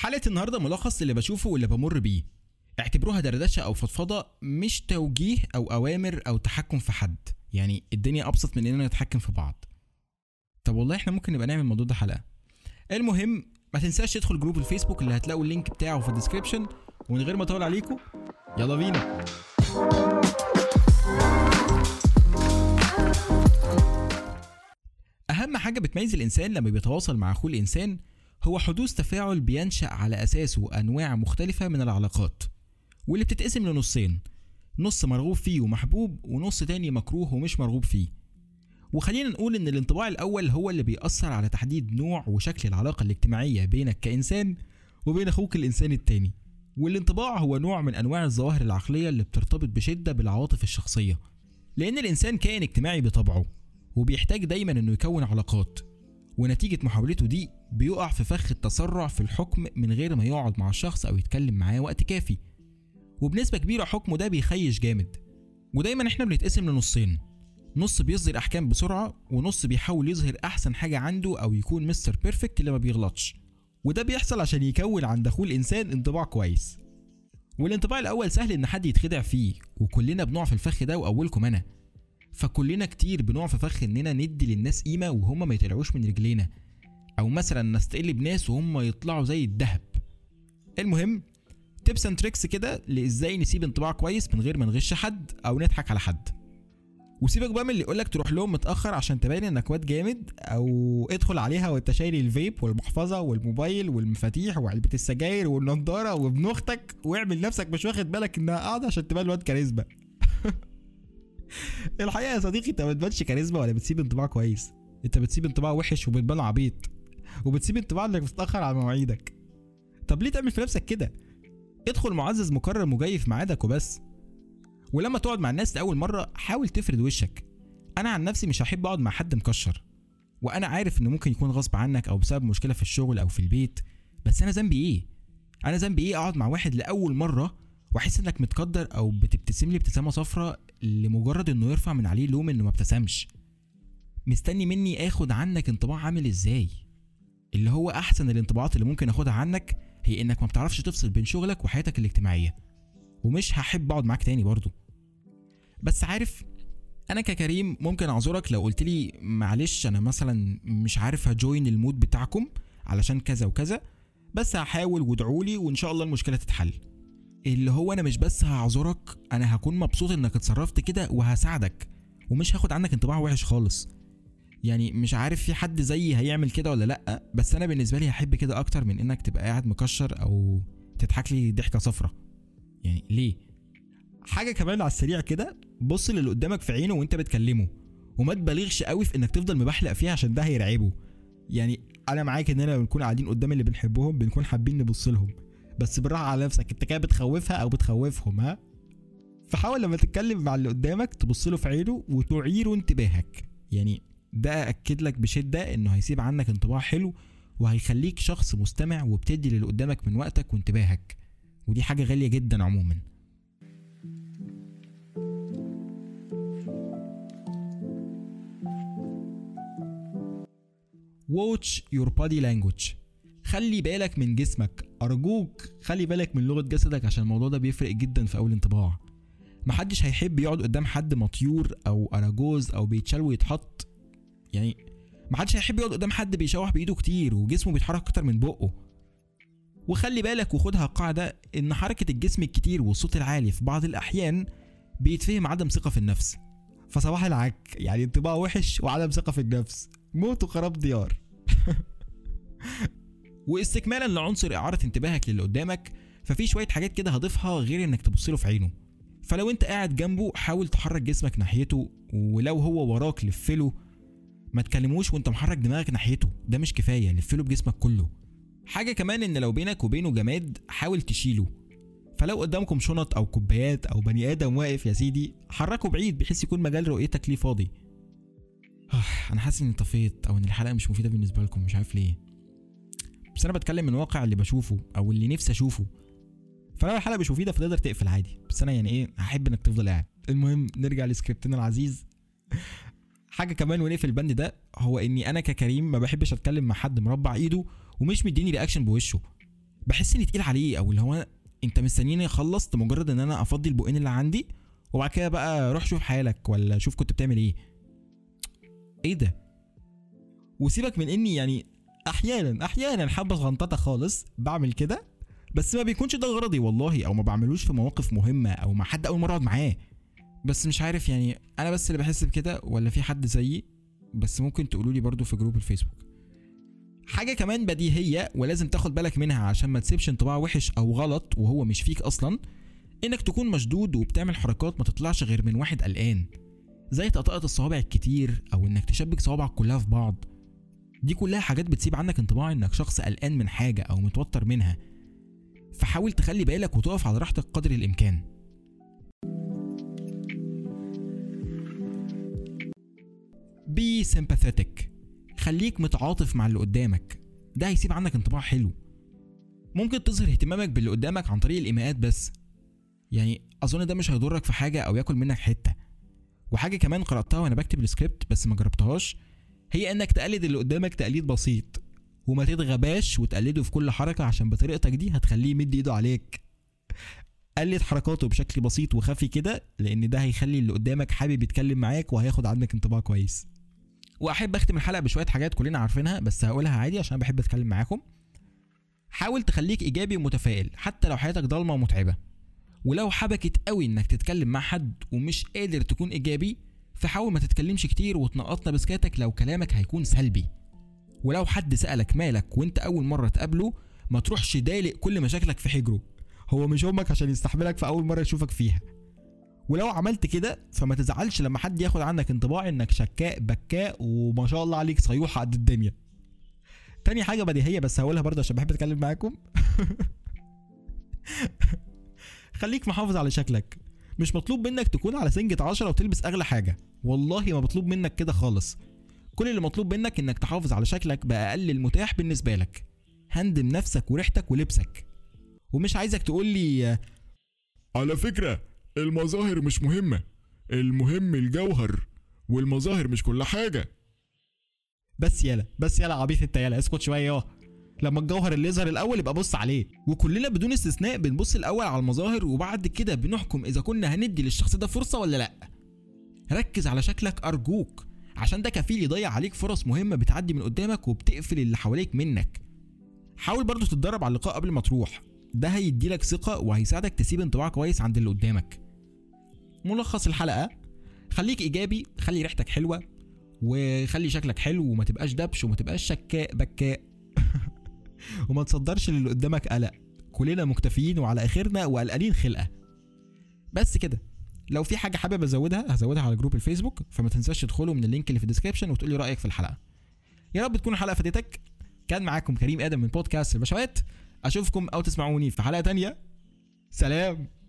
حلقة النهارده ملخص اللي بشوفه واللي بمر بيه. اعتبروها دردشة أو فضفضة مش توجيه أو أوامر أو تحكم في حد. يعني الدنيا أبسط من إننا نتحكم في بعض. طب والله إحنا ممكن نبقى نعمل الموضوع ده حلقة. المهم ما تنساش تدخل group الفيسبوك اللي هتلاقوا ال link بتاعه في ال description. ومن غير ما أطول عليكم يلا بينا. أهم حاجة بتميز الإنسان لما بيتواصل مع أخوه الإنسان هو حدوث تفاعل بينشأ على أساسه أنواع مختلفة من العلاقات واللي بتتقسم لنصين نص مرغوب فيه ومحبوب ونص تاني مكروه ومش مرغوب فيه. وخلينا نقول إن الانطباع الأول هو اللي بيأثر على تحديد نوع وشكل العلاقة الاجتماعية بينك كإنسان وبين أخوك الإنسان التاني. والانطباع هو نوع من أنواع الظواهر العقلية اللي بترتبط بشدة بالعواطف الشخصية لأن الإنسان كائن اجتماعي بطبعه وبيحتاج دايما إنه يكون علاقات ونتيجة محاولته دي بيقع في فخ التسرع في الحكم من غير ما يقعد مع الشخص أو يتكلم معاه وقت كافي. وبنسبة كبيرة حكمه ده بيخيش جامد. ودايما إحنا بنتقسم لنصين. نص بيصدر أحكام بسرعة ونص بيحاول يظهر أحسن حاجة عنده أو يكون mister perfect اللي ما بيغلطش. وده بيحصل عشان يكون عند أخوه الإنسان انطباع كويس. والانطباع الأول سهل إن حد يتخدع فيه وكلنا بنقع في الفخ ده وأولكم أنا. فكلنا كتير بنقع في فخ إننا ندي للناس قيمة وهم ما يطلعوش من رجلينا. أو مثلا نستقل بناس وهم يطلعوا زي الذهب. المهم tips and tricks كده لإزاي نسيب انطباع كويس من غير ما نغش حد أو نضحك على حد. وسيبك بقى من اللي يقولك تروح لهم متأخر عشان تبين إنك واد جامد أو ادخل عليها وأنت شايل الفيب والمحفظة والموبايل والمفاتيح وعلبة السجاير والنضارة وابن أختك واعمل نفسك مش واخد بالك إنها قاعدة عشان تبان الواد كاريزما. الحقيقة يا صديقي أنت ما بتبانش كاريزما ولا بتسيب انطباع كويس. أنت بتسيب انطباع وحش وبتبان عبيط. وبتسيب انطباع انك بتتأخر على مواعيدك. طب ليه تعمل في نفسك كده؟ ادخل معزز مكرم وجاي في ميعادك وبس. ولما تقعد مع الناس لأول مرة حاول تفرد وشك. أنا عن نفسي مش هحب أقعد مع حد مكشر. وأنا عارف إنه ممكن يكون غصب عنك أو بسبب مشكلة في الشغل أو في البيت. بس أنا ذنبي إيه؟ أنا ذنبي إيه أقعد مع واحد لأول مرة وأحس إنك متقدر أو بتبتسم لي ابتسامة صفراء لمجرد إنه يرفع من عليه لوم إنه ما ابتسمش؟ مستني مني آخد عنك انطباع عامل إزاي؟ اللي هو أحسن الانطباعات اللي ممكن أخدها عنك هي إنك ما بتعرفش تفصل بين شغلك وحياتك الاجتماعية. ومش هحب أقعد معاك تاني برضو. بس عارف أنا ككريم ممكن أعذرك لو قلت لي معلش أنا مثلا مش عارف هجوين المود بتاعكم علشان كذا وكذا بس هحاول وادعوا لي وإن شاء الله المشكلة تتحل. اللي هو أنا مش بس هعذرك أنا هكون مبسوط إنك اتصرفت كده وهساعدك ومش هاخد عنك انطباع وحش خالص. يعني مش عارف في حد زيي هيعمل كده ولا لأ بس أنا بالنسبة لي هحب كده أكتر من إنك تبقى قاعد مكشر أو تضحك لي ضحكة صفرة. يعني ليه؟ حاجة كمان على السريع كده بص للي قدامك في عينه وأنت بتكلمه وما تبالغش قوي في إنك تفضل مبحلق فيها عشان ده هيرعبه. يعني أنا معاك اننا بنكون قاعدين قدام اللي بنحبهم بنكون حابين نبص لهم بس بالراحة على نفسك أنت كده بتخوفها أو بتخوفهم ها؟ فحاول لما تتكلم مع اللي قدامك تبص له في عينه وتعيره انتباهك. يعني ده أكد لك بشدة إنه هيسيب عنك انطباع حلو وهيخليك شخص مستمع وبتدي للي قدامك من وقتك وانتباهك. ودي حاجة غالية جدا عموما. Watch your body language. خلي بالك من جسمك. أرجوك خلي بالك من لغة جسدك عشان الموضوع ده بيفرق جدا في أول انطباع. محدش هيحب يقعد قدام حد مطيور أو أراجوز أو بيتشال ويتحط. يعني محدش هيحب يقعد قدام حد بيشوح بإيده كتير وجسمه بيتحرك أكتر من بقه. وخلي بالك وخدها قاعدة إن حركة الجسم الكتير والصوت العالي في بعض الأحيان بيتفهم عدم ثقة في النفس. فصباح العك يعني انطباع وحش وعدم ثقة في النفس. موت وخراب ديار. واستكمالا لعنصر إعارة انتباهك للي قدامك ففي شوية حاجات كده هضيفها غير إنك تبص له في عينه. فلو أنت قاعد جنبه حاول تحرك جسمك ناحيته ولو هو وراك لفله ما تكلموش وانت محرك دماغك ناحيته. ده مش كفاية لفله بجسمك كله. حاجة كمان إن لو بينك وبينه جماد حاول تشيله. فلو قدامكم شنط أو كوبايات أو بني آدم واقف يا سيدي حركه بعيد بحيث يكون مجال رؤيتك ليه فاضي. أنا حاسس إني طفيت أو إن الحلقة مش مفيدة بالنسبة لكم مش عارف ليه. بس أنا بتكلم من واقع اللي بشوفه أو اللي نفسي أشوفه. فلو الحلقة مش مفيدة فتقدر تقفل عادي. بس أنا يعني إيه هحب إنك تفضل قاعد. المهم نرجع لسكريبتنا العزيز. حاجة كمان ونقفل البند ده هو إني أنا ككريم ما بحبش أتكلم مع حد مربع إيده ومش مديني رياكشن بوشه. بحس إني تقيل عليه أو اللي هو أنت مستنيني أخلص؟ لمجرد إن أنا أفضي البقين اللي عندي وبعد كده بقى روح شوف حالك ولا شوف كنت بتعمل إيه. إيه ده؟ وسيبك من إني يعني أحيانا أحيانا حبه غنططة خالص بعمل كده بس ما بيكونش ده غرضي والله أو ما بعملوش في مواقف مهمة أو مع حد أول مرة أقعد معاه. بس مش عارف يعني أنا بس اللي بحس بكده ولا في حد زيي؟ بس ممكن تقولوا لي برضو في جروب الفيسبوك. حاجة كمان بديهية ولازم تاخد بالك منها عشان ما تسيبش انطباع وحش أو غلط وهو مش فيك أصلا إنك تكون مشدود وبتعمل حركات ما تطلعش غير من واحد قلقان. زي طقطقه الصوابع الكتير أو إنك تشبك صوابعك كلها في بعض. دي كلها حاجات بتسيب عنك انطباع إنك شخص قلقان من حاجة أو متوتر منها. فحاول تخلي بالك وتقف على راحتك قدر الإمكان. be sympathetic. خليك متعاطف مع اللي قدامك. ده هيسيب عنك انطباع حلو. ممكن تظهر اهتمامك باللي قدامك عن طريق الايماءات بس. يعني أظن ده مش هيضرك في حاجة أو ياكل منك حتة. وحاجة كمان قرأتها وأنا بكتب السكريبت بس ما جربتهاش هي إنك تقلد اللي قدامك تقليد بسيط. وما تتغباش وتقلده في كل حركة عشان بطريقتك دي هتخليه يمد إيده عليك. قلد حركاته بشكل بسيط وخفي كده لأن ده هيخلي اللي قدامك حابب يتكلم معاك وهياخد عنك انطباع كويس. وأحب أختم الحلقة بشوية حاجات كلنا عارفينها بس هقولها عادي عشان بحب أتكلم معاكم. حاول تخليك إيجابي ومتفائل حتى لو حياتك ضلمة ومتعبة. ولو حبكت قوي إنك تتكلم مع حد ومش قادر تكون إيجابي فحاول ما تتكلمش كتير وتنقطنا بسكاتك لو كلامك هيكون سلبي. ولو حد سألك مالك وأنت أول مرة تقابله ما تروحش دالق كل مشاكلك في حجره. هو مش أمك عشان يستحملك في أول مرة يشوفك فيها. ولو عملت كده فما تزعلش لما حد ياخد عنك انطباع انك شكاء بكاء وما شاء الله عليك صيوحة قد الدنيا. تاني حاجة بديهية بس هقولها برضه عشان بحب أتكلم معاكم. خليك محافظ على شكلك. مش مطلوب منك تكون على سنجة عشرة وتلبس أغلى حاجة. والله ما مطلوب منك كده خالص. كل اللي مطلوب منك إنك تحافظ على شكلك بأقل المتاح بالنسبة لك. هندم نفسك وريحتك ولبسك. ومش عايزك تقول لي على فكرة المظاهر مش مهمة. المهم الجوهر والمظاهر مش كل حاجة. بس يالا بس يالا عبيط انت يالا اسكت شوية ياه لما الجوهر اللي يظهر الأول يبقى بص عليه. وكلنا بدون استثناء بنبص الأول على المظاهر وبعد كده بنحكم إذا كنا هندي للشخص ده فرصة ولا لأ. ركز على شكلك أرجوك. عشان ده كفيل يضيع عليك فرص مهمة بتعدي من قدامك وبتقفل اللي حواليك منك. حاول برضو تتدرب على اللقاء قبل ما تروح. ده هيديلك ثقة وهيساعدك تسيب انطباع كويس عند اللي قدامك. ملخص الحلقة. خليك إيجابي خلي ريحتك حلوة وخلي شكلك حلو وما تبقاش دبش وما تبقاش شكاء بكاء. وما تصدرش للي قدامك قلق. كلنا مكتفيين وعلى آخرنا وقلقانين خلقة. بس كده. لو في حاجة حابب أزودها هزودها على group الفيسبوك فما تنساش تدخلوا من ال link اللي في ال description وتقولي رأيك في الحلقة. يا رب تكون الحلقة فادتك. كان معاكم كريم آدم من بودكاست البشوات. أشوفكم أو تسمعوني في حلقة تانية. سلام.